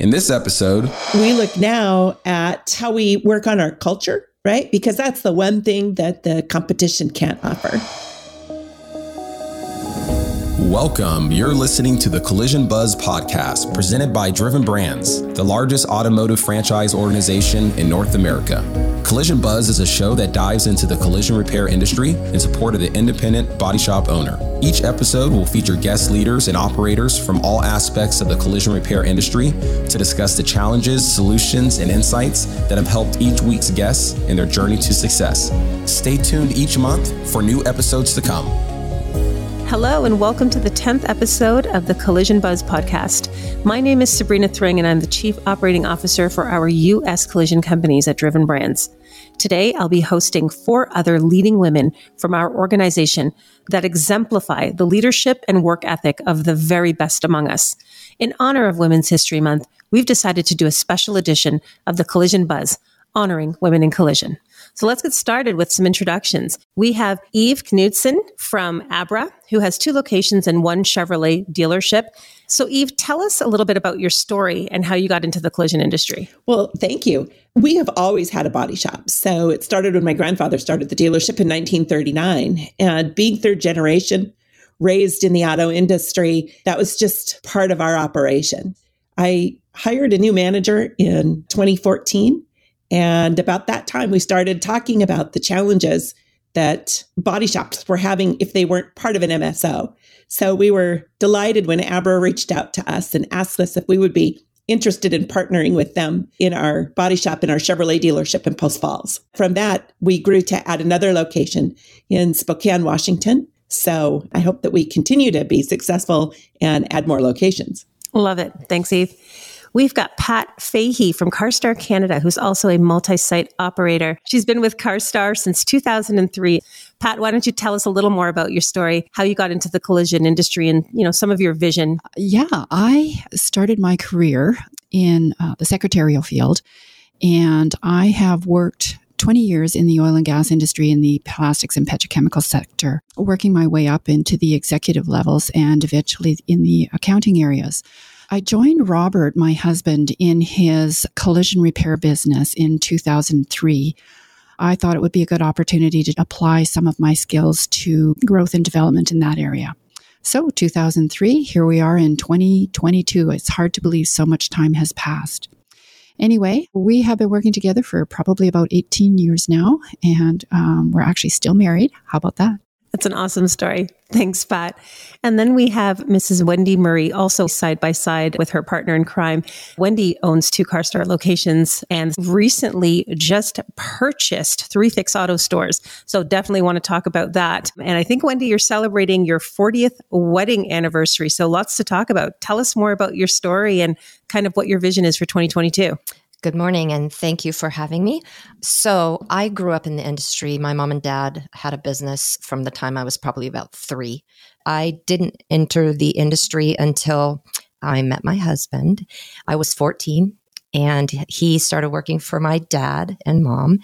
In this episode, we look now at how we work on our culture, right? Because that's the one thing that the competition can't offer. Welcome. You're listening to the Collision Buzz podcast presented by Driven Brands, the largest automotive franchise organization in North America. Collision Buzz is a show that dives into the collision repair industry in support of the independent body shop owner. Each episode will feature guest leaders and operators from all aspects of the collision repair industry to discuss the challenges, solutions, and insights that have helped each week's guests in their journey to success. Stay tuned each month for new episodes to come. Hello, and welcome to the 10th episode of the Collision Buzz podcast. My name is Sabrina Thring, and I'm the Chief Operating Officer for our U.S. collision companies at Driven Brands. Today, I'll be hosting four other leading women from our organization that exemplify the leadership and work ethic of the very best among us. In honor of Women's History Month, we've decided to do a special edition of the Collision Buzz honoring women in collision. So let's get started with some introductions. We have Eve Knudsen from Abra, who has two locations and one Chevrolet dealership. So, Eve, tell us a little bit about your story and how you got into the collision industry. Well, thank you. We have always had a body shop. So, it started when my grandfather started the dealership in 1939. And being third generation, raised in the auto industry, that was just part of our operation. I hired a new manager in 2014 and about that time, we started talking about the challenges that body shops were having if they weren't part of an MSO. So we were delighted when Abra reached out to us and asked us if we would be interested in partnering with them in our body shop in our Chevrolet dealership in Post Falls. From that, we grew to add another location in Spokane, Washington. So I hope that we continue to be successful and add more locations. Love it. Thanks, Eve. We've got Pat Fahey from CarStar Canada, who's also a multi site operator. She's been with CarStar since 2003. Pat, why don't you tell us a little more about your story, how you got into the collision industry and, you know, some of your vision? Yeah, I started my career in uh, the secretarial field and I have worked 20 years in the oil and gas industry in the plastics and petrochemical sector, working my way up into the executive levels and eventually in the accounting areas. I joined Robert, my husband, in his collision repair business in 2003. I thought it would be a good opportunity to apply some of my skills to growth and development in that area. So, 2003, here we are in 2022. It's hard to believe so much time has passed. Anyway, we have been working together for probably about 18 years now, and um, we're actually still married. How about that? That's an awesome story. Thanks, Pat. And then we have Mrs. Wendy Murray, also side by side with her partner in crime. Wendy owns two CarStar locations and recently just purchased three Fix Auto stores. So definitely want to talk about that. And I think, Wendy, you're celebrating your 40th wedding anniversary. So lots to talk about. Tell us more about your story and kind of what your vision is for 2022. Good morning, and thank you for having me. So, I grew up in the industry. My mom and dad had a business from the time I was probably about three. I didn't enter the industry until I met my husband. I was 14 and he started working for my dad and mom.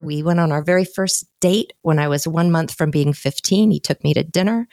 We went on our very first date when I was one month from being 15. He took me to dinner.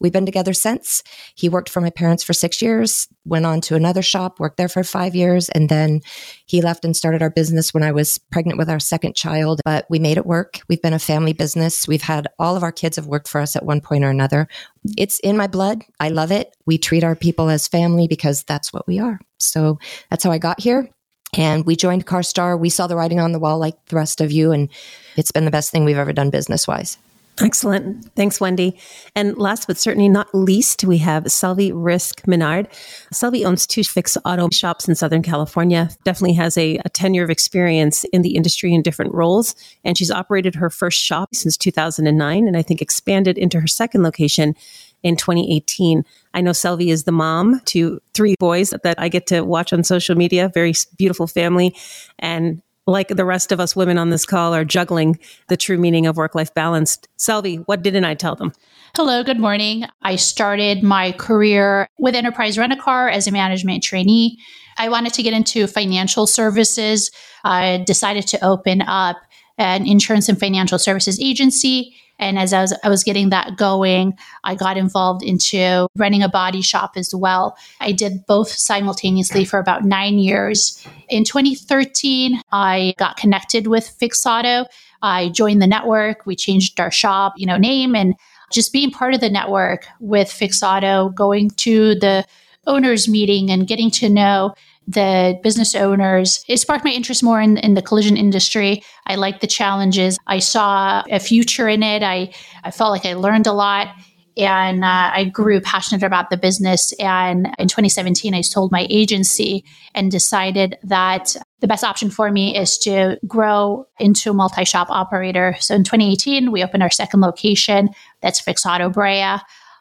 We've been together since. He worked for my parents for six years, went on to another shop, worked there for five years, and then he left and started our business when I was pregnant with our second child. But we made it work. We've been a family business. We've had all of our kids have worked for us at one point or another. It's in my blood. I love it. We treat our people as family because that's what we are. So that's how I got here. And we joined CarStar. We saw the writing on the wall like the rest of you, and it's been the best thing we've ever done business wise. Excellent. Thanks, Wendy. And last but certainly not least, we have Selvi Risk Menard. Selvi owns two Fix Auto shops in Southern California, definitely has a, a tenure of experience in the industry in different roles. And she's operated her first shop since 2009 and I think expanded into her second location in 2018. I know Selvi is the mom to three boys that I get to watch on social media, very beautiful family. And like the rest of us women on this call, are juggling the true meaning of work life balance. Selvi, what didn't I tell them? Hello, good morning. I started my career with Enterprise Rent a Car as a management trainee. I wanted to get into financial services. I decided to open up an insurance and financial services agency. And as I was, I was getting that going, I got involved into running a body shop as well. I did both simultaneously for about nine years. In 2013, I got connected with Fix Auto. I joined the network. We changed our shop, you know, name and just being part of the network with Fix Auto, going to the owners meeting and getting to know the business owners. It sparked my interest more in, in the collision industry. I liked the challenges. I saw a future in it. I, I felt like I learned a lot and uh, I grew passionate about the business. And in 2017, I sold my agency and decided that the best option for me is to grow into a multi shop operator. So in 2018, we opened our second location. That's Fix Auto Brea.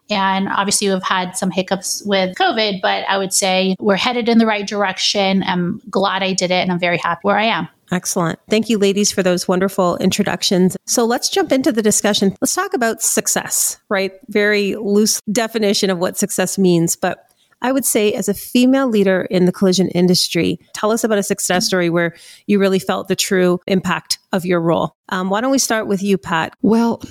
And obviously, we've had some hiccups with COVID, but I would say we're headed in the right direction. I'm glad I did it, and I'm very happy where I am. Excellent. Thank you, ladies, for those wonderful introductions. So let's jump into the discussion. Let's talk about success, right? Very loose definition of what success means. But I would say, as a female leader in the collision industry, tell us about a success story where you really felt the true impact of your role. Um, why don't we start with you, Pat? Well,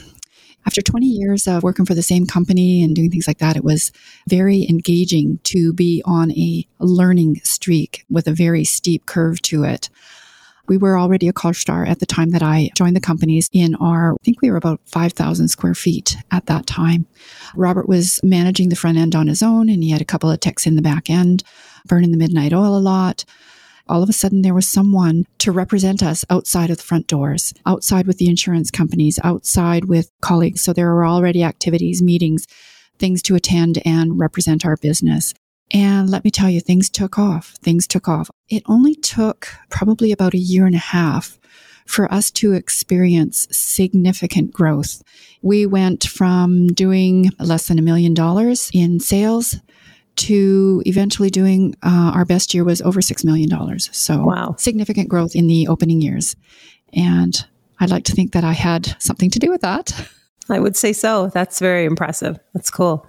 after 20 years of working for the same company and doing things like that, it was very engaging to be on a learning streak with a very steep curve to it. We were already a CarStar at the time that I joined the companies in our, I think we were about 5,000 square feet at that time. Robert was managing the front end on his own and he had a couple of techs in the back end, burning the midnight oil a lot all of a sudden there was someone to represent us outside of the front doors, outside with the insurance companies, outside with colleagues. So there were already activities, meetings, things to attend and represent our business. And let me tell you, things took off. Things took off. It only took probably about a year and a half for us to experience significant growth. We went from doing less than a million dollars in sales to eventually doing uh, our best year was over $6 million. So wow. significant growth in the opening years. And I'd like to think that I had something to do with that. I would say so. That's very impressive. That's cool.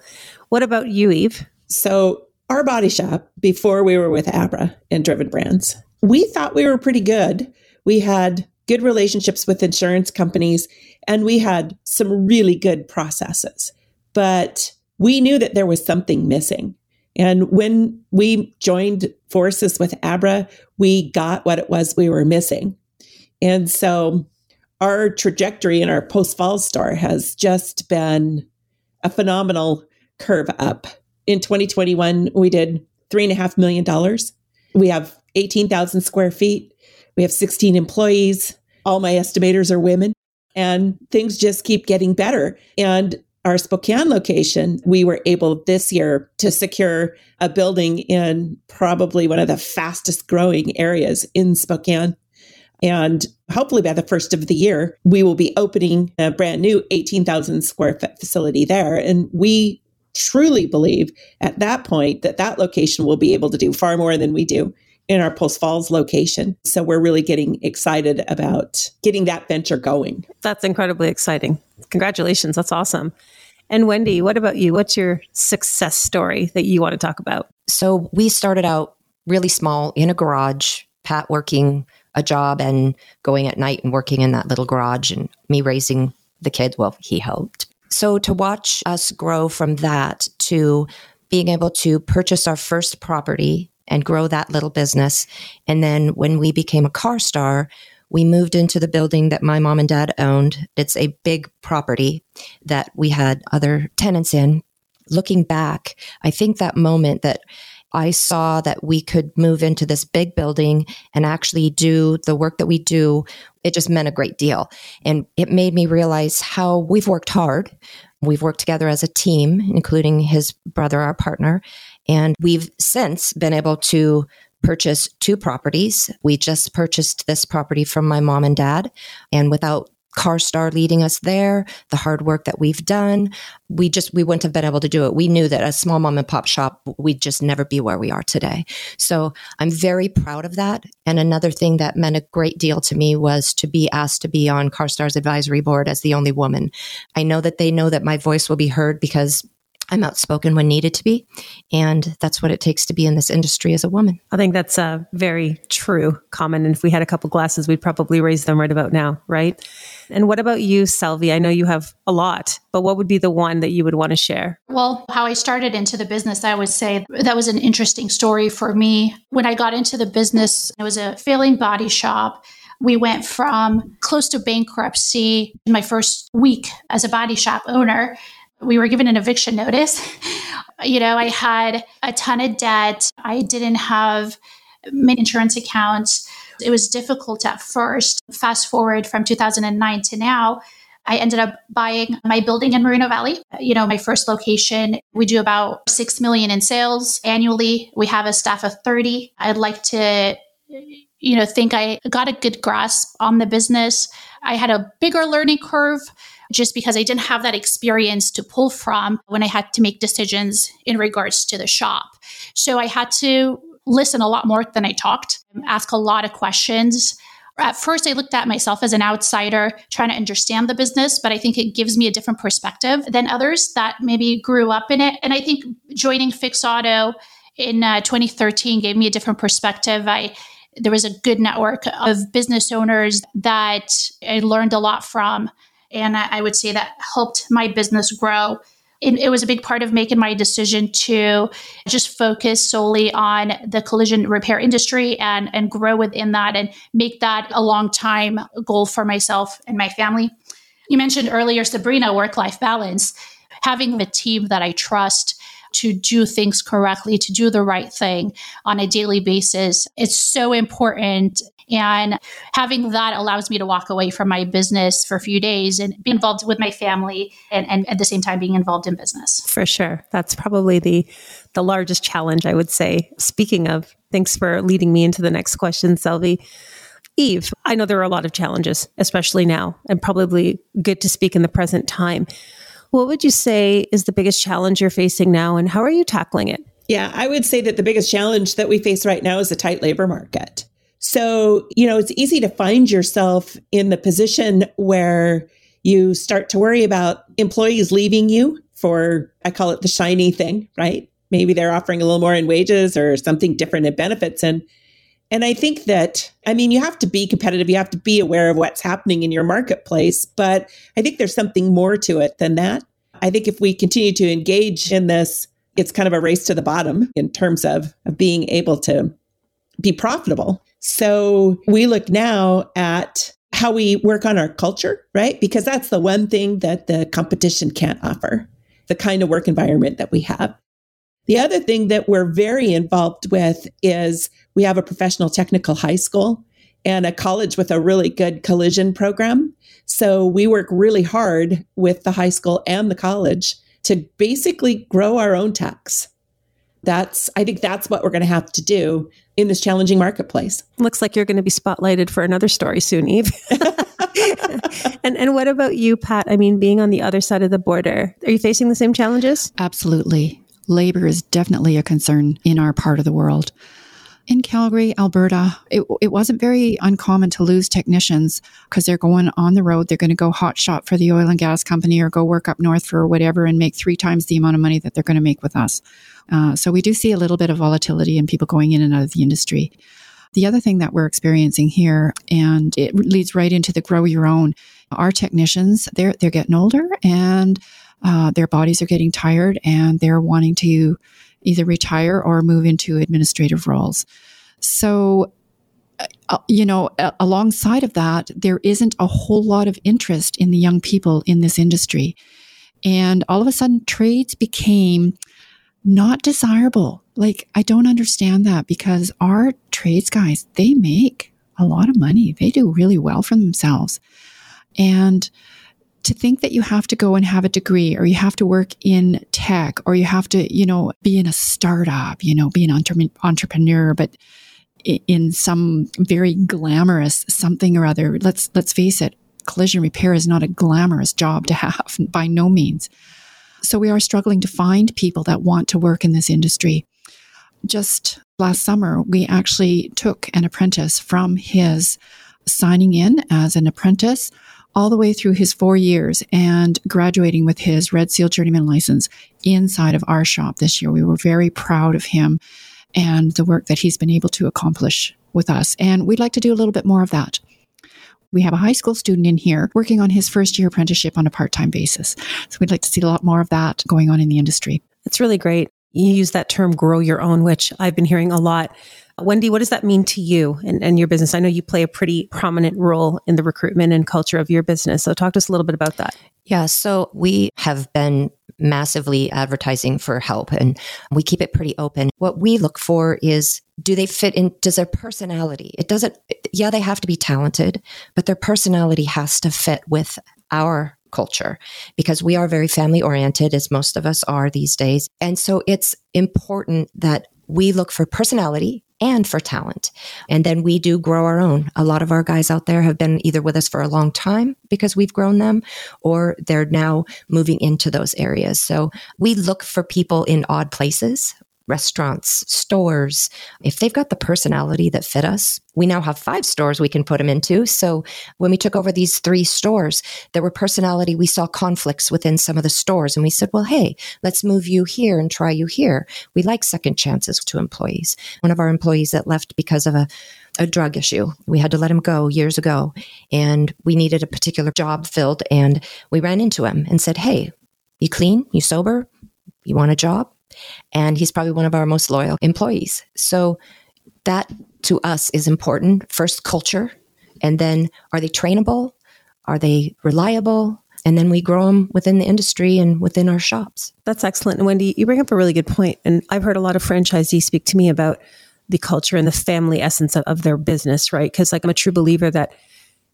What about you, Eve? So, our body shop, before we were with Abra and Driven Brands, we thought we were pretty good. We had good relationships with insurance companies and we had some really good processes. But we knew that there was something missing. And when we joined forces with Abra, we got what it was we were missing. And so our trajectory in our Post Falls store has just been a phenomenal curve up. In 2021, we did $3.5 million. We have 18,000 square feet. We have 16 employees. All my estimators are women, and things just keep getting better. And our Spokane location, we were able this year to secure a building in probably one of the fastest growing areas in Spokane. And hopefully by the first of the year, we will be opening a brand new 18,000 square foot facility there. And we truly believe at that point that that location will be able to do far more than we do in our Post Falls location. So we're really getting excited about getting that venture going. That's incredibly exciting. Congratulations. That's awesome. And Wendy, what about you? What's your success story that you want to talk about? So we started out really small in a garage, Pat working a job and going at night and working in that little garage and me raising the kids. Well, he helped. So to watch us grow from that to being able to purchase our first property and grow that little business. And then when we became a CarStar, we moved into the building that my mom and dad owned. It's a big property that we had other tenants in. Looking back, I think that moment that I saw that we could move into this big building and actually do the work that we do, it just meant a great deal. And it made me realize how we've worked hard. We've worked together as a team, including his brother, our partner. And we've since been able to purchase two properties. We just purchased this property from my mom and dad. And without CarStar leading us there, the hard work that we've done, we just, we wouldn't have been able to do it. We knew that a small mom and pop shop, we'd just never be where we are today. So I'm very proud of that. And another thing that meant a great deal to me was to be asked to be on CarStar's advisory board as the only woman. I know that they know that my voice will be heard because I'm outspoken when needed to be. And that's what it takes to be in this industry as a woman. I think that's a very true comment. And if we had a couple glasses, we'd probably raise them right about now, right? And what about you, Selvi? I know you have a lot, but what would be the one that you would want to share? Well, how I started into the business, I would say that was an interesting story for me. When I got into the business, it was a failing body shop. We went from close to bankruptcy in my first week as a body shop owner. We were given an eviction notice. you know, I had a ton of debt. I didn't have many insurance accounts. It was difficult at first. Fast forward from 2009 to now, I ended up buying my building in Moreno Valley. You know, my first location. We do about 6 million in sales annually. We have a staff of 30. I'd like to you know think I got a good grasp on the business. I had a bigger learning curve just because I didn't have that experience to pull from when I had to make decisions in regards to the shop. So I had to listen a lot more than I talked, ask a lot of questions. At first, I looked at myself as an outsider trying to understand the business, but I think it gives me a different perspective than others that maybe grew up in it. And I think joining Fix Auto in uh, 2013 gave me a different perspective. I there was a good network of business owners that I learned a lot from. And I, I would say that helped my business grow it, it, was a big part of making my decision to just focus solely on the collision repair industry and, and grow within that and make that a long time goal for myself and my family. You mentioned earlier, Sabrina, work life balance. Having a team that I trust to do things correctly, to do the right thing on a daily basis. It's so important and having that allows me to walk away from my business for a few days and be involved with my family and, and at the same time being involved in business. For sure. That's probably the the largest challenge I would say. Speaking of, thanks for leading me into the next question, Selvi. Eve, I know there are a lot of challenges, especially now, and probably good to speak in the present time. What would you say is the biggest challenge you're facing now, and how are you tackling it? Yeah, I would say that the biggest challenge that we face right now is a tight labor market. So, you know, it's easy to find yourself in the position where you start to worry about employees leaving you for, I call it the shiny thing, right? Maybe they're offering a little more in wages or something different in benefits. And and I think that, I mean, you have to be competitive. You have to be aware of what's happening in your marketplace. But I think there's something more to it than that. I think if we continue to engage in this, it's kind of a race to the bottom in terms of, of being able to be profitable. So we look now at how we work on our culture, right? Because that's the one thing that the competition can't offer, the kind of work environment that we have. The other thing that we're very involved with is we have a professional technical high school and a college with a really good collision program. So we work really hard with the high school and the college to basically grow our own techs that's i think that's what we're going to have to do in this challenging marketplace. Looks like you're going to be spotlighted for another story soon eve. And and what about you pat? I mean being on the other side of the border are you facing the same challenges? Absolutely. Labor is definitely a concern in our part of the world. In Calgary, Alberta, it, it wasn't very uncommon to lose technicians because they're going on the road. They're going to go hot shot for the oil and gas company or go work up north for whatever and make three times the amount of money that they're going to make with us. Uh, so we do see a little bit of volatility in people going in and out of the industry. The other thing that we're experiencing here, and it leads right into the grow your own, our technicians, they're, they're getting older and uh, their bodies are getting tired and they're wanting to either retire or move into administrative roles. So, uh, you know, alongside of that, there isn't a whole lot of interest in the young people in this industry. And all of a sudden, trades became not desirable. Like, I don't understand that because our trades guys, they make a lot of money. They do really well for themselves. And to think that you have to go and have a degree or you have to work in tech or you have to, you know, be in a startup, you know, be an entre- entrepreneur, but in some very glamorous something or other. Let's, let's face it. Collision repair is not a glamorous job to have by no means. So we are struggling to find people that want to work in this industry. Just last summer, we actually took an apprentice from his signing in as an apprentice all the way through his four years and graduating with his Red Seal Journeyman license inside of our shop this year. We were very proud of him and the work that he's been able to accomplish with us. And we'd like to do a little bit more of that. We have a high school student in here working on his first year apprenticeship on a part time basis. So we'd like to see a lot more of that going on in the industry. That's really great. You use that term grow your own, which I've been hearing a lot. Wendy, what does that mean to you and, and your business? I know you play a pretty prominent role in the recruitment and culture of your business. So talk to us a little bit about that. Yeah, so we have been massively advertising for help and we keep it pretty open. What we look for is do they fit in does their personality it doesn't yeah they have to be talented but their personality has to fit with our culture because we are very family oriented as most of us are these days and so it's important that we look for personality and for talent. And then we do grow our own. A lot of our guys out there have been either with us for a long time because we've grown them or they're now moving into those areas. So we look for people in odd places restaurants, stores, if they've got the personality that fit us, we now have five stores we can put them into. So when we took over these three stores, there were personality. We saw conflicts within some of the stores and we said, well, hey, let's move you here and try you here. We like second chances to employees. One of our employees that left because of a a drug issue. We had to let him go years ago and we needed a particular job filled and we ran into him and said, Hey, you clean? You sober? You want a job? And he's probably one of our most loyal employees. So that to us is important. First, culture. And then are they trainable? Are they reliable? And then we grow them within the industry and within our shops. That's excellent. And Wendy, you bring up a really good point. And I've heard a lot of franchisees speak to me about the culture and the family essence of, of their business, right? Because like I'm a true believer that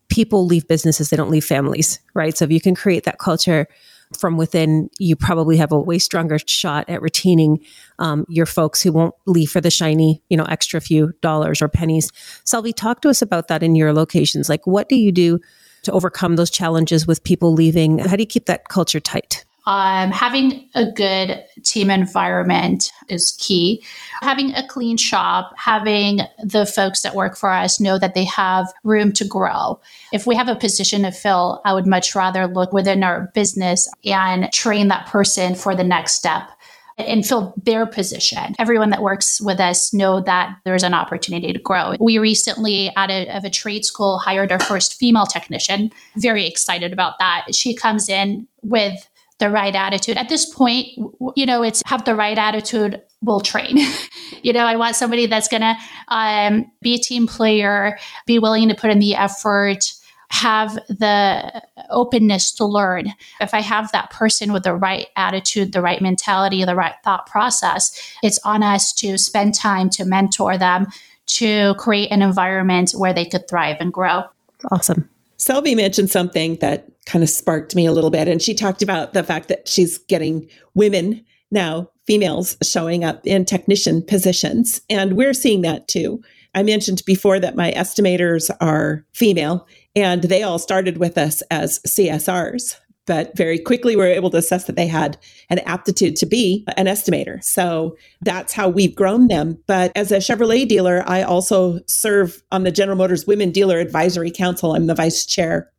people leave businesses, they don't leave families, right? So if you can create that culture from within, you probably have a way stronger shot at retaining um, your folks who won't leave for the shiny, you know, extra few dollars or pennies. Selvi, talk to us about that in your locations. Like, what do you do to overcome those challenges with people leaving? How do you keep that culture tight? Um, having a good team environment is key. Having a clean shop, having the folks that work for us know that they have room to grow. If we have a position to fill, I would much rather look within our business and train that person for the next step and fill their position. Everyone that works with us know that there's an opportunity to grow. We recently out of a trade school hired our first female technician. Very excited about that. She comes in with the right attitude. At this point, you know, it's have the right attitude, we'll train. you know, I want somebody that's going to um, be a team player, be willing to put in the effort, have the openness to learn. If I have that person with the right attitude, the right mentality, the right thought process, it's on us to spend time to mentor them to create an environment where they could thrive and grow. Awesome. Selvi mentioned something that kind of sparked me a little bit. And she talked about the fact that she's getting women now, females showing up in technician positions. And we're seeing that too. I mentioned before that my estimators are female and they all started with us as CSRs but very quickly we were able to assess that they had an aptitude to be an estimator. So that's how we've grown them. But as a Chevrolet dealer, I also serve on the General Motors Women Dealer Advisory Council. I'm the vice chair.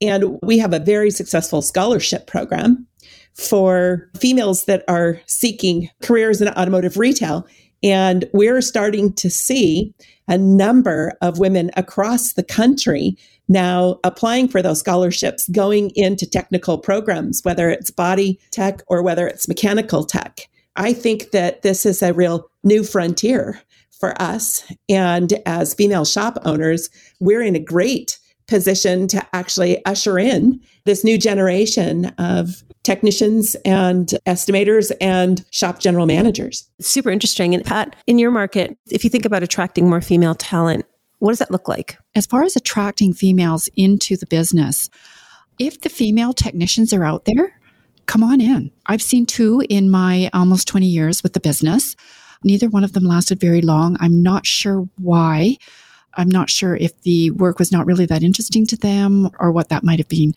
And we have a very successful scholarship program for females that are seeking careers in automotive retail. And we're starting to see a number of women across the country now applying for those scholarships, going into technical programs, whether it's body tech or whether it's mechanical tech. I think that this is a real new frontier for us. And as female shop owners, we're in a great position to actually usher in this new generation of technicians and estimators and shop general managers. Super interesting. And Pat, in your market, if you think about attracting more female talent, what does that look like? As far as attracting females into the business, if the female technicians are out there, come on in. I've seen two in my almost 20 years with the business. Neither one of them lasted very long. I'm not sure why. I'm not sure if the work was not really that interesting to them or what that might have been.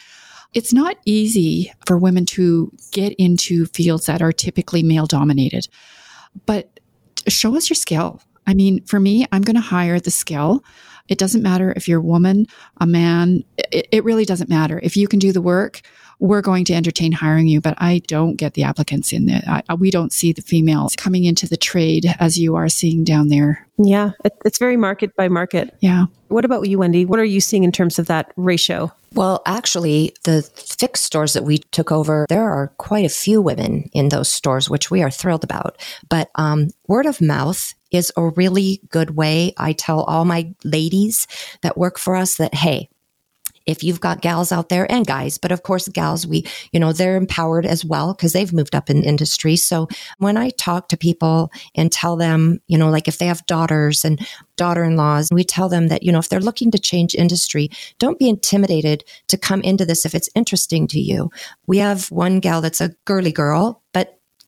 It's not easy for women to get into fields that are typically male dominated, but show us your skill. I mean, for me, I'm going to hire the skill. It doesn't matter if you're a woman, a man, it, it, really doesn't matter. If you can do the work, we're going to entertain hiring you, but I don't get the applicants in there. I, we don't see the females coming into the trade as you are seeing down there. Yeah, it's very market by market. Yeah. What about you, Wendy? What are you seeing in terms of that ratio? Well, actually, the fixed stores that we took over, there are quite a few women in those stores, which we are thrilled about. But um, word of mouth is a really good way. I tell all my ladies that work for us that, hey, if you've got gals out there and guys, but of course, gals, we, you know, they're empowered as well because they've moved up in industry. So when I talk to people and tell them, you know, like if they have daughters and daughter in laws, we tell them that, you know, if they're looking to change industry, don't be intimidated to come into this if it's interesting to you. We have one gal that's a girly girl,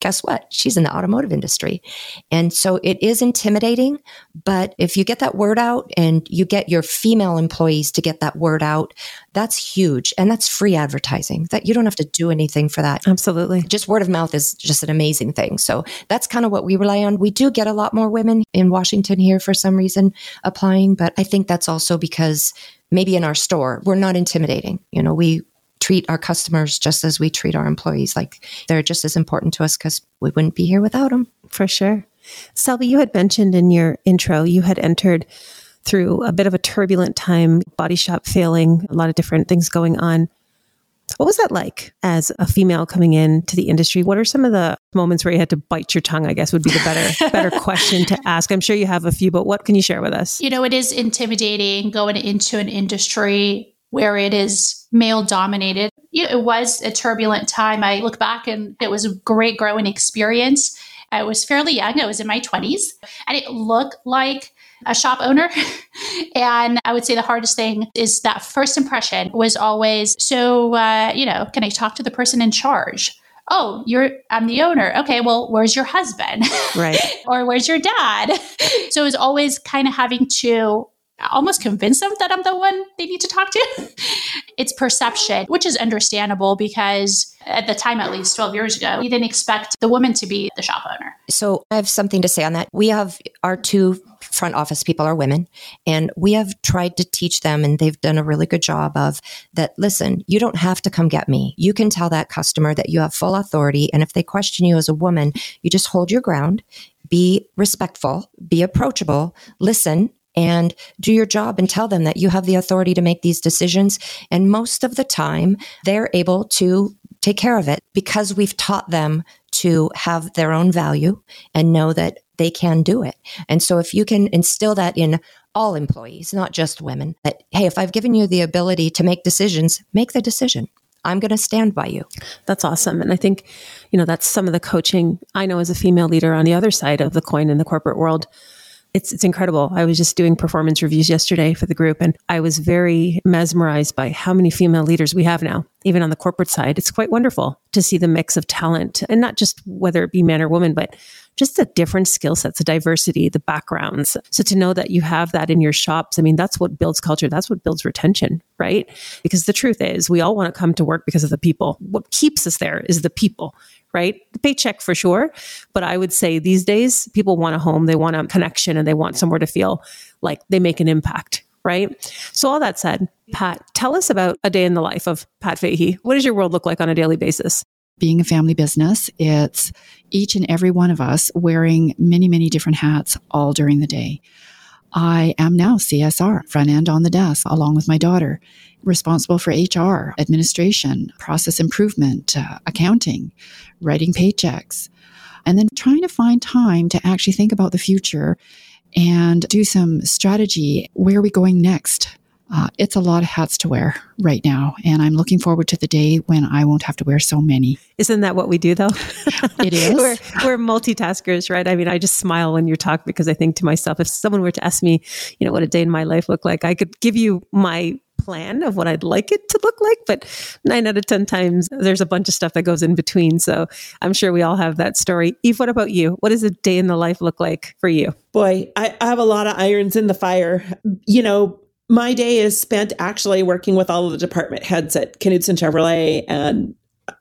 guess what? She's in the automotive industry. And so it is intimidating, but if you get that word out and you get your female employees to get that word out, that's huge. And that's free advertising that you don't have to do anything for that. Absolutely. Just word of mouth is just an amazing thing. So that's kind of what we rely on. We do get a lot more women in Washington here for some reason applying, but I think that's also because maybe in our store, we're not intimidating. You know, we treat our customers just as we treat our employees. Like they're just as important to us because we wouldn't be here without them. For sure. Selvi, you had mentioned in your intro, you had entered through a bit of a turbulent time, body shop failing, a lot of different things going on. What was that like as a female coming into the industry? What are some of the moments where you had to bite your tongue? I guess would be the better better question to ask. I'm sure you have a few, but what can you share with us? You know, it is intimidating going into an industry where it is male dominated. It was a turbulent time. I look back and it was a great growing experience. I was fairly young, I was in my 20s, and it looked like a shop owner. and I would say the hardest thing is that first impression was always so, uh, you know, can I talk to the person in charge? oh you're i'm the owner okay well where's your husband right or where's your dad so it was always kind of having to almost convince them that I'm the one they need to talk to. it's perception, which is understandable because at the time, at least 12 years ago, we didn't expect the woman to be the shop owner. So I have something to say on that. We have our two front office people are women and we have tried to teach them and they've done a really good job of that listen you don't have to come get me you can tell that customer that you have full authority and if they question you as a woman you just hold your ground be respectful be approachable listen and do your job and tell them that you have the authority to make these decisions. And most of the time, they're able to take care of it because we've taught them to have their own value and know that they can do it. And so if you can instill that in all employees, not just women, that, hey, if I've given you the ability to make decisions, make the decision. I'm going to stand by you. That's awesome. And I think, you know, that's some of the coaching I know as a female leader on the other side of the coin in the corporate world it's it's incredible. I was just doing performance reviews yesterday for the group and I was very mesmerized by how many female leaders we have now, even on the corporate side. It's quite wonderful to see the mix of talent and not just whether it be man or woman, but just the different skill sets, the diversity, the backgrounds. So to know that you have that in your shops, I mean, that's what builds culture. That's what builds retention, right? Because the truth is, we all want to come to work because of the people. What keeps us there is the people, right? The paycheck for sure. But I would say these days, people want a home, they want a connection, and they want somewhere to feel like they make an impact, right? So, all that said, Pat, tell us about a day in the life of Pat Fahey. What does your world look like on a daily basis? Being a family business, it's each and every one of us wearing many, many different hats all during the day. I am now CSR, front end on the desk, along with my daughter responsible for HR, administration, process improvement, uh, accounting, writing paychecks, and then trying to find time to actually think about the future and do some strategy. Where are we going next? Uh, it's a lot of hats to wear right now, and I'm looking forward to the day when I won't have to wear so many. Isn't that what we do, though? it is. we're, we're multitaskers, right? I mean, I just smile when you talk because I think to myself, if someone were to ask me, you know, what a day in my life looked like, I could give you my plan of what I'd like it to look like, but nine out of 10 times there's a bunch of stuff that goes in between. So I'm sure we all have that story. Eve, what about you? What does a day in the life look like for you? Boy, I, I have a lot of irons in the fire. You know, my day is spent actually working with all of the department heads at Knudsen Chevrolet and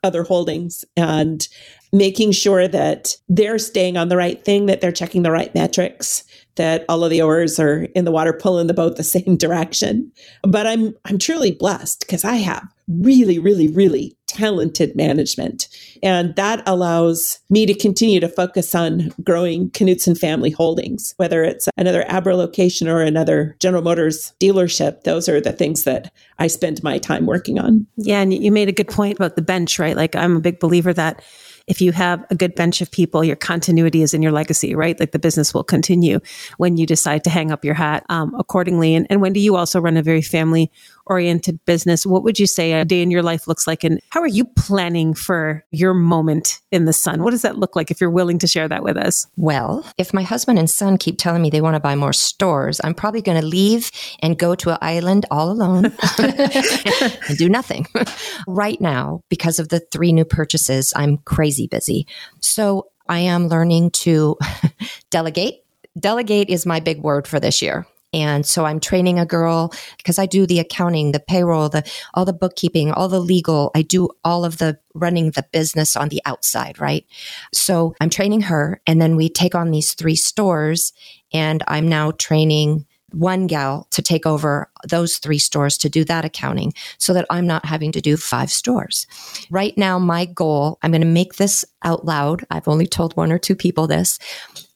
other holdings and making sure that they're staying on the right thing, that they're checking the right metrics, that all of the oars are in the water pulling the boat the same direction. But I'm I'm truly blessed because I have really, really, really talented management. And that allows me to continue to focus on growing Knudsen Family Holdings, whether it's another Abra location or another General Motors dealership. Those are the things that I spend my time working on. Yeah. And you made a good point about the bench, right? Like, I'm a big believer that if you have a good bench of people, your continuity is in your legacy, right? Like the business will continue when you decide to hang up your hat um, accordingly. And, and Wendy, you also run a very family oriented business. What would you say a day in your life looks like? And how are you planning for your moment in the sun? What does that look like if you're willing to share that with us? Well, if my husband and son keep telling me they want to buy more stores, I'm probably going to leave and go to an island all alone and do nothing. right now, because of the three new purchases, I'm crazy busy. So I am learning to delegate. Delegate is my big word for this year. And so I'm training a girl because I do the accounting, the payroll, the all the bookkeeping, all the legal. I do all of the running the business on the outside, right? So I'm training her and then we take on these three stores and I'm now training one gal to take over those three stores to do that accounting so that I'm not having to do five stores. Right now, my goal, I'm going to make this out loud. I've only told one or two people this.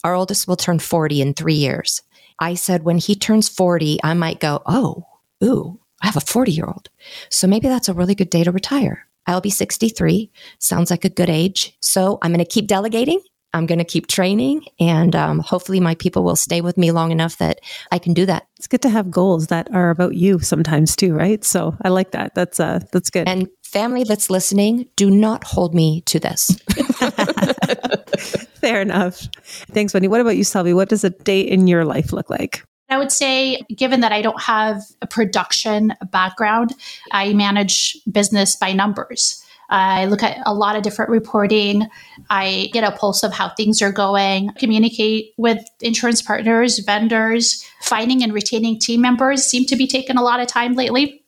Our oldest will turn 40 in three years. I said, when he turns 40, I might go, oh, ooh, I have a 40 year old. So maybe that's a really good day to retire. I'll be 63. Sounds like a good age. So I'm going to keep delegating. I'm going to keep training and um, hopefully my people will stay with me long enough that I can do that. It's good to have goals that are about you sometimes too, right? So I like that. That's uh, that's good. And family that's listening, do not hold me to this. Fair enough. Thanks, Wendy. What about you, Selvi? What does a day in your life look like? I would say, given that I don't have a production background, I manage business by numbers. I look at a lot of different reporting. I get a pulse of how things are going, communicate with insurance partners, vendors. Finding and retaining team members seem to be taking a lot of time lately.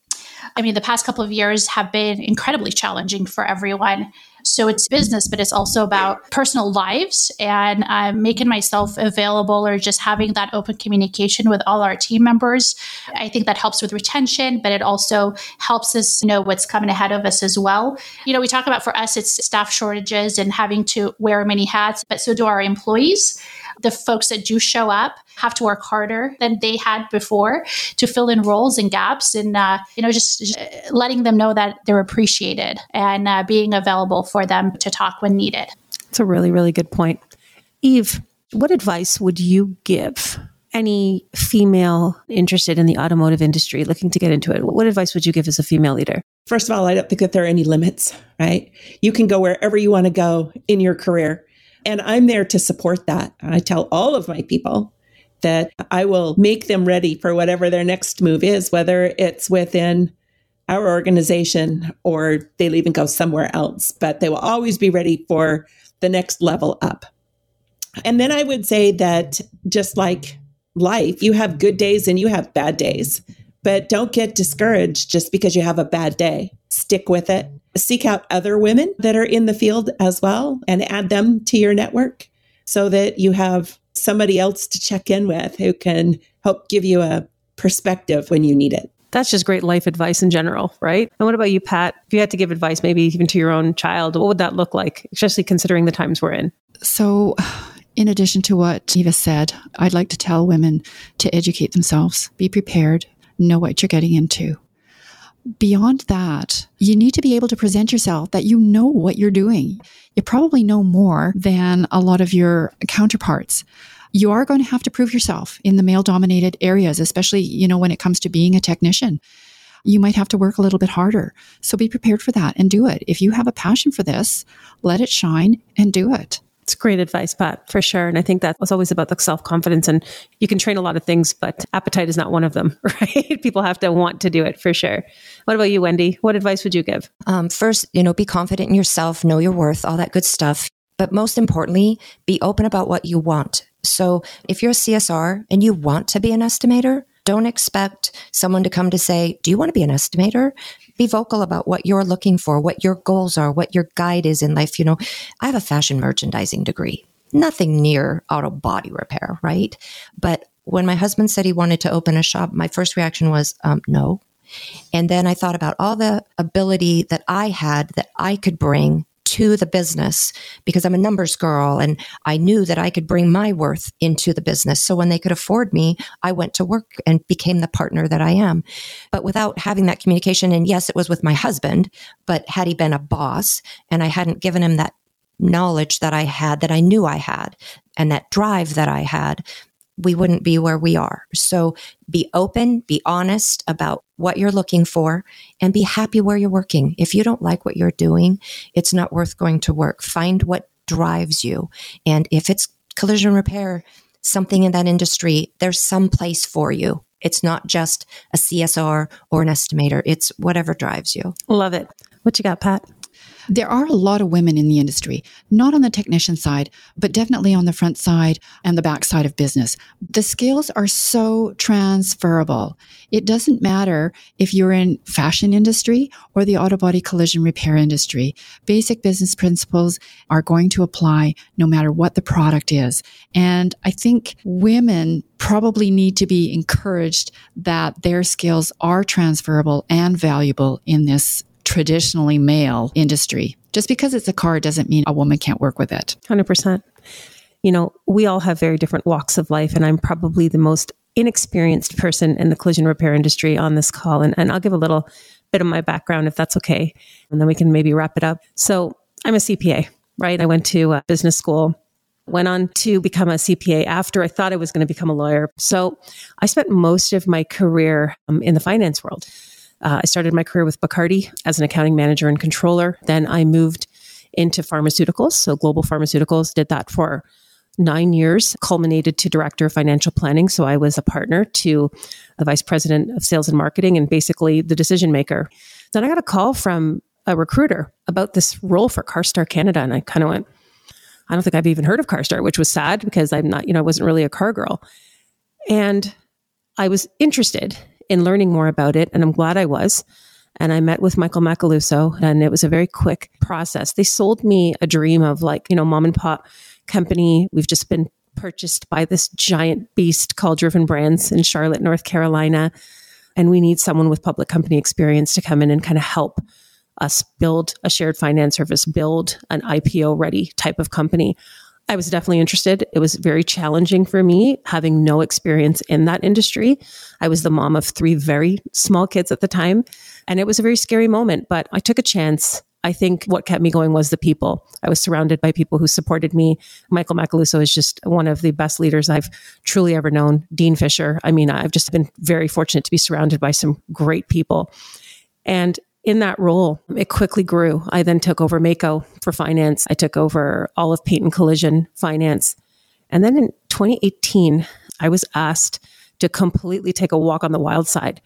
I mean, the past couple of years have been incredibly challenging for everyone. So it's business, but it's also about personal lives and uh, making myself available or just having that open communication with all our team members. I think that helps with retention, but it also helps us know what's coming ahead of us as well. You know, we talk about for us, it's staff shortages and having to wear many hats, but so do our employees the folks that do show up have to work harder than they had before to fill in roles and gaps and uh, you know just, just, letting them know that they're appreciated and uh, being available for them to talk when needed it's a really really good point eve what advice would you give any female interested in the automotive industry looking to get into it what advice would you give as a female leader First of all, I don't think that there are any limits, right? You can go wherever you want to go in your career. And I'm there to support that. I tell all of my people that I will make them ready for whatever their next move is, whether it's within our organization or they'll even go somewhere else, but they will always be ready for the next level up. And then I would say that just like life, you have good days and you have bad days, but don't get discouraged just because you have a bad day. Stick with it seek out other women that are in the field as well and add them to your network so that you have somebody else to check in with who can help give you a perspective when you need it. That's just great life advice in general, right? And what about you, Pat? If you had to give advice, maybe even to your own child, what would that look like, especially considering the times we're in? So, in addition to what Eva said, I'd like to tell women to educate themselves, be prepared, know what you're getting into beyond that, you need to be able to present yourself that you know what you're doing. You probably know more than a lot of your counterparts. You are going to have to prove yourself in the male dominated areas, especially, you know, when it comes to being a technician. You might have to work a little bit harder. So be prepared for that and do it. If you have a passion for this, let it shine and do it. It's great advice, Pat, for sure. And I think that was always about the self confidence. And you can train a lot of things, but appetite is not one of them, right? People have to want to do it for sure. What about you, Wendy? What advice would you give? Um, first, you know, be confident in yourself, know your worth, all that good stuff. But most importantly, be open about what you want. So if you're a CSR and you want to be an estimator, don't expect someone to come to say, Do you want to be an estimator? Be vocal about what you're looking for, what your goals are, what your guide is in life. You know, I have a fashion merchandising degree, nothing near auto body repair, right? But when my husband said he wanted to open a shop, my first reaction was, um, No. And then I thought about all the ability that I had that I could bring to the business because I'm a numbers girl and I knew that I could bring my worth into the business. So when they could afford me, I went to work and became the partner that I am. But without having that communication, and yes, it was with my husband, but had he been a boss and I hadn't given him that knowledge that I had, that I knew I had, and that drive that I had, we wouldn't be where we are. So be open, be honest about what you're looking for, and be happy where you're working. If you don't like what you're doing, it's not worth going to work. Find what drives you. And if it's collision repair, something in that industry, there's some place for you. It's not just a CSR or an estimator. It's whatever drives you. Love it. What you got, Pat? There are a lot of women in the industry, not on the technician side, but definitely on the front side and the back side of business. The skills are so transferable. It doesn't matter if you're in fashion industry or the auto body collision repair industry. Basic business principles are going to apply no matter what the product is. And I think women probably need to be encouraged that their skills are transferable and valuable in this traditionally male industry. Just because it's a car doesn't mean a woman can't work with it. 100%. You know, we all have very different walks of life, and I'm probably the most inexperienced person in the collision repair industry on this call. And, and I'll give a little bit of my background if that's okay. And then we can maybe wrap it up. So I'm a CPA, right? I went to uh, business school went on to become a CPA after I thought I was going to become a lawyer. So I spent most of my career um, in the finance world. Uh, I started my career with Bacardi as an accounting manager and controller. Then I moved into pharmaceuticals, so global pharmaceuticals, did that for nine years, culminated to director of financial planning. So I was a partner to the vice president of sales and marketing and basically the decision maker. Then I got a call from a recruiter about this role for CarStar Canada. And I kind of went, I don't think I've even heard of CarStar, which was sad because I'm not, you know, I wasn't really a car girl. And I was interested in learning more about it, and I'm glad I was. And I met with Michael Macaluso, and it was a very quick process. They sold me a dream of like, you know, mom and pop company. We've just been purchased by this giant beast called Driven Brands in Charlotte, North Carolina. And we need someone with public company experience to come in and kind of help us build a shared finance service, build an IPO ready type of company. I was definitely interested. It was very challenging for me having no experience in that industry. I was the mom of three very small kids at the time, and it was a very scary moment, but I took a chance. I think what kept me going was the people. I was surrounded by people who supported me. Michael Macaluso is just one of the best leaders I've truly ever known. Dean Fisher. I mean, I've just been very fortunate to be surrounded by some great people. And in that role, it quickly grew. I then took over Maaco for finance. I took over all of Payton Collision finance. And then in 2018, I was asked to completely take a walk on the wild side.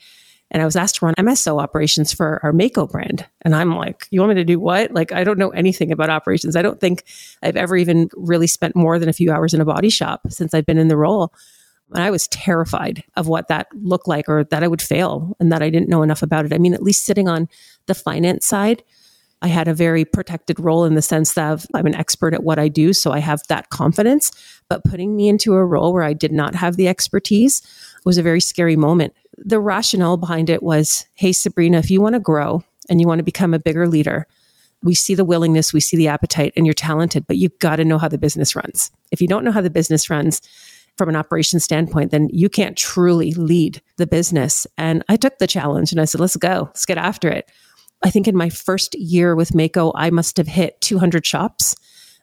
And I was asked to run MSO operations for our Maaco brand. And I'm like, you want me to do what? Like, I don't know anything about operations. I don't think I've ever even really spent more than a few hours in a body shop since I've been in the role. And I was terrified of what that looked like or that I would fail and that I didn't know enough about it. I mean, at least sitting on the finance side, I had a very protected role in the sense that I'm an expert at what I do. So I have that confidence. But putting me into a role where I did not have the expertise was a very scary moment. The rationale behind it was hey, Sabrina, if you want to grow and you want to become a bigger leader, we see the willingness, we see the appetite, and you're talented, but you've got to know how the business runs. If you don't know how the business runs, from an operations standpoint, then you can't truly lead the business. And I took the challenge and I said, let's go, let's get after it. I think in my first year with Maaco, I must have hit 200 shops.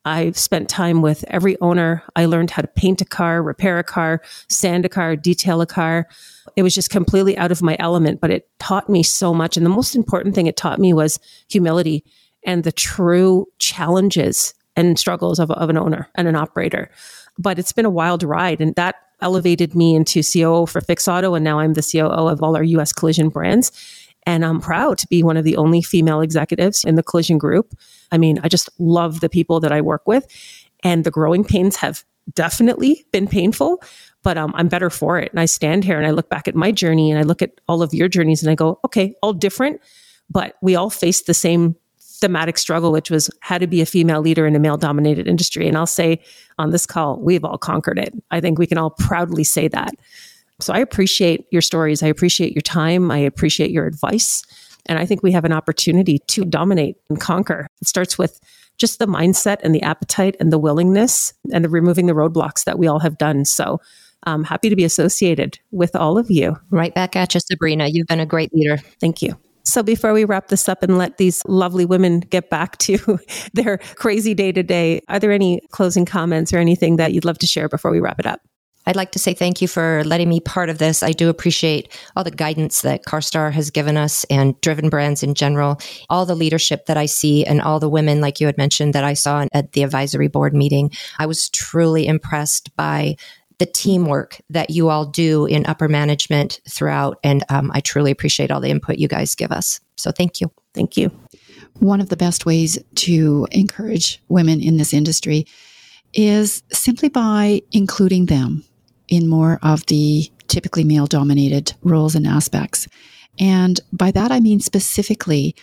I spent time with every owner. I learned how to paint a car, repair a car, sand a car, detail a car. It was just completely out of my element, but it taught me so much. And the most important thing it taught me was humility and the true challenges and struggles of, of an owner and an operator but it's been a wild ride. And that elevated me into COO for Fix Auto. And now I'm the COO of all our US collision brands. And I'm proud to be one of the only female executives in the collision group. I mean, I just love the people that I work with. And the growing pains have definitely been painful, but um, I'm better for it. And I stand here and I look back at my journey and I look at all of your journeys and I go, okay, all different, but we all face the same thematic struggle, which was how to be a female leader in a male dominated industry. And I'll say on this call, we've all conquered it. I think we can all proudly say that. So I appreciate your stories. I appreciate your time. I appreciate your advice. And I think we have an opportunity to dominate and conquer. It starts with just the mindset and the appetite and the willingness and the removing the roadblocks that we all have done. So I'm happy to be associated with all of you. Right back at you, Sabrina. You've been a great leader. Thank you. So before we wrap this up and let these lovely women get back to their crazy day to day, are there any closing comments or anything that you'd love to share before we wrap it up? I'd like to say thank you for letting me part of this. I do appreciate all the guidance that CarStar has given us and Driven Brands in general, all the leadership that I see and all the women, like you had mentioned, that I saw at the advisory board meeting. I was truly impressed by the teamwork that you all do in upper management throughout. And um, I truly appreciate all the input you guys give us. So thank you. Thank you. One of the best ways to encourage women in this industry is simply by including them in more of the typically male dominated roles and aspects. And by that, I mean specifically,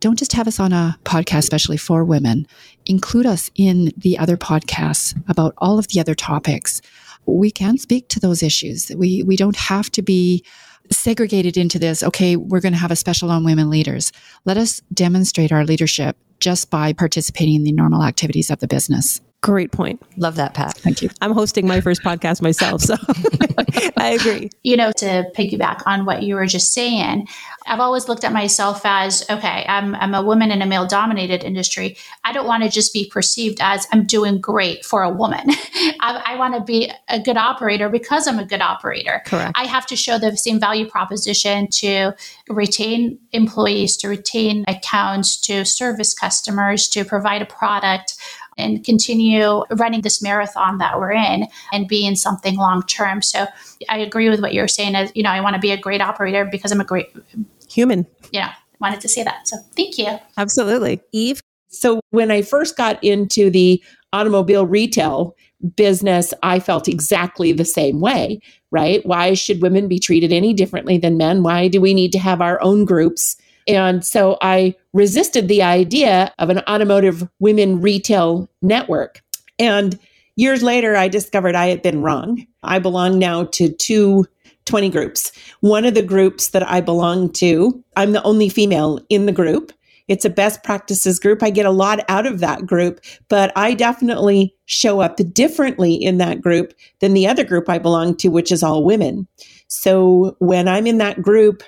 don't just have us on a podcast, especially for women. Include us in the other podcasts about all of the other topics. We can speak to those issues. We, we don't have to be segregated into this. Okay, we're going to have a special on women leaders. Let us demonstrate our leadership just by participating in the normal activities of the business. Great point. Love that, Pat. Thank you. I'm hosting my first podcast myself, so I agree. You know, to piggyback on what you were just saying, I've always looked at myself as okay, I'm, I'm a woman in a male dominated industry. I don't want to just be perceived as I'm doing great for a woman. I, I want to be a good operator because I'm a good operator. Correct. I have to show the same value proposition to retain employees, to retain accounts, to service customers, to provide a product and continue running this marathon that we're in and be in something long term. So I agree with what you're saying as you know, I want to be a great operator because I'm a great human. You know, wanted to say that. So thank you. Absolutely. Eve. So when I first got into the automobile retail business, I felt exactly the same way, right? Why should women be treated any differently than men? Why do we need to have our own groups? And so I resisted the idea of an automotive women retail network. And years later, I discovered I had been wrong. I belong now to two 20 groups. One of the groups that I belong to, I'm the only female in the group. It's a best practices group. I get a lot out of that group, but I definitely show up differently in that group than the other group I belong to, which is all women. So when I'm in that group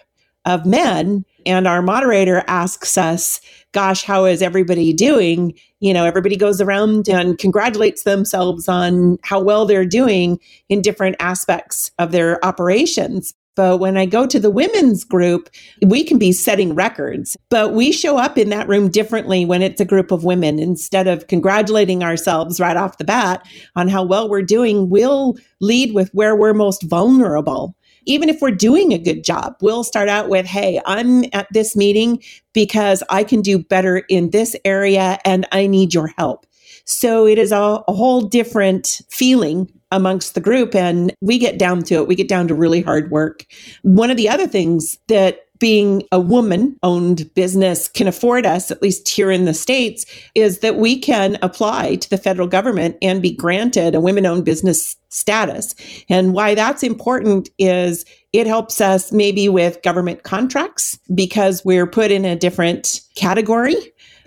of men, and our moderator asks us, Gosh, how is everybody doing? You know, everybody goes around and congratulates themselves on how well they're doing in different aspects of their operations. But when I go to the women's group, we can be setting records, but we show up in that room differently when it's a group of women. Instead of congratulating ourselves right off the bat on how well we're doing, we'll lead with where we're most vulnerable even if we're doing a good job, we'll start out with, Hey, I'm at this meeting because I can do better in this area and I need your help. So it is a, a whole different feeling amongst the group and we get down to it. We get down to really hard work. One of the other things that being a woman owned business can afford us, at least here in the States, is that we can apply to the federal government and be granted a women owned business status. And why that's important is it helps us maybe with government contracts because we're put in a different category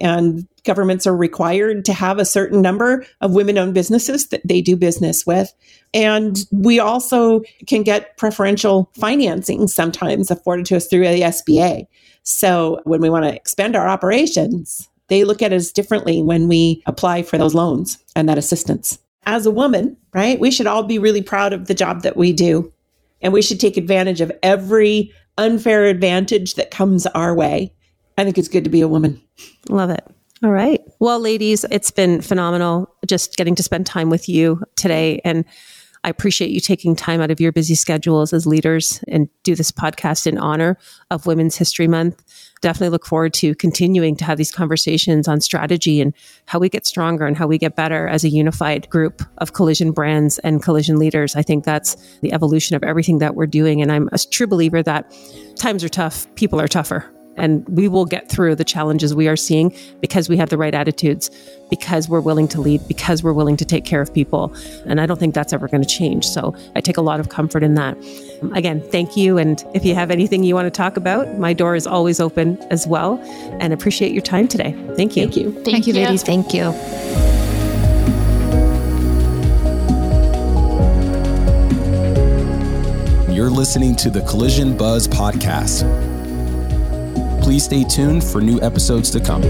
and governments are required to have a certain number of women owned businesses that they do business with. And we also can get preferential financing sometimes afforded to us through the SBA. So when we want to expand our operations, they look at us differently when we apply for those loans and that assistance. As a woman, right, we should all be really proud of the job that we do. And we should take advantage of every unfair advantage that comes our way. I think it's good to be a woman. Love it. All right. Well, ladies, it's been phenomenal just getting to spend time with you today. And I appreciate you taking time out of your busy schedules as leaders and do this podcast in honor of Women's History Month. Definitely look forward to continuing to have these conversations on strategy and how we get stronger and how we get better as a unified group of collision brands and collision leaders. I think that's the evolution of everything that we're doing. And I'm a true believer that times are tough, people are tougher And we will get through the challenges we are seeing because we have the right attitudes, because we're willing to lead, because we're willing to take care of people. And I don't think that's ever going to change. So I take a lot of comfort in that. Again, thank you. And if you have anything you want to talk about, my door is always open as well. And appreciate your time today. Thank you. Thank you. Thank, Thank you, you, ladies. Thank you. You're listening to the Collision Buzz podcast. Please stay tuned for new episodes to come.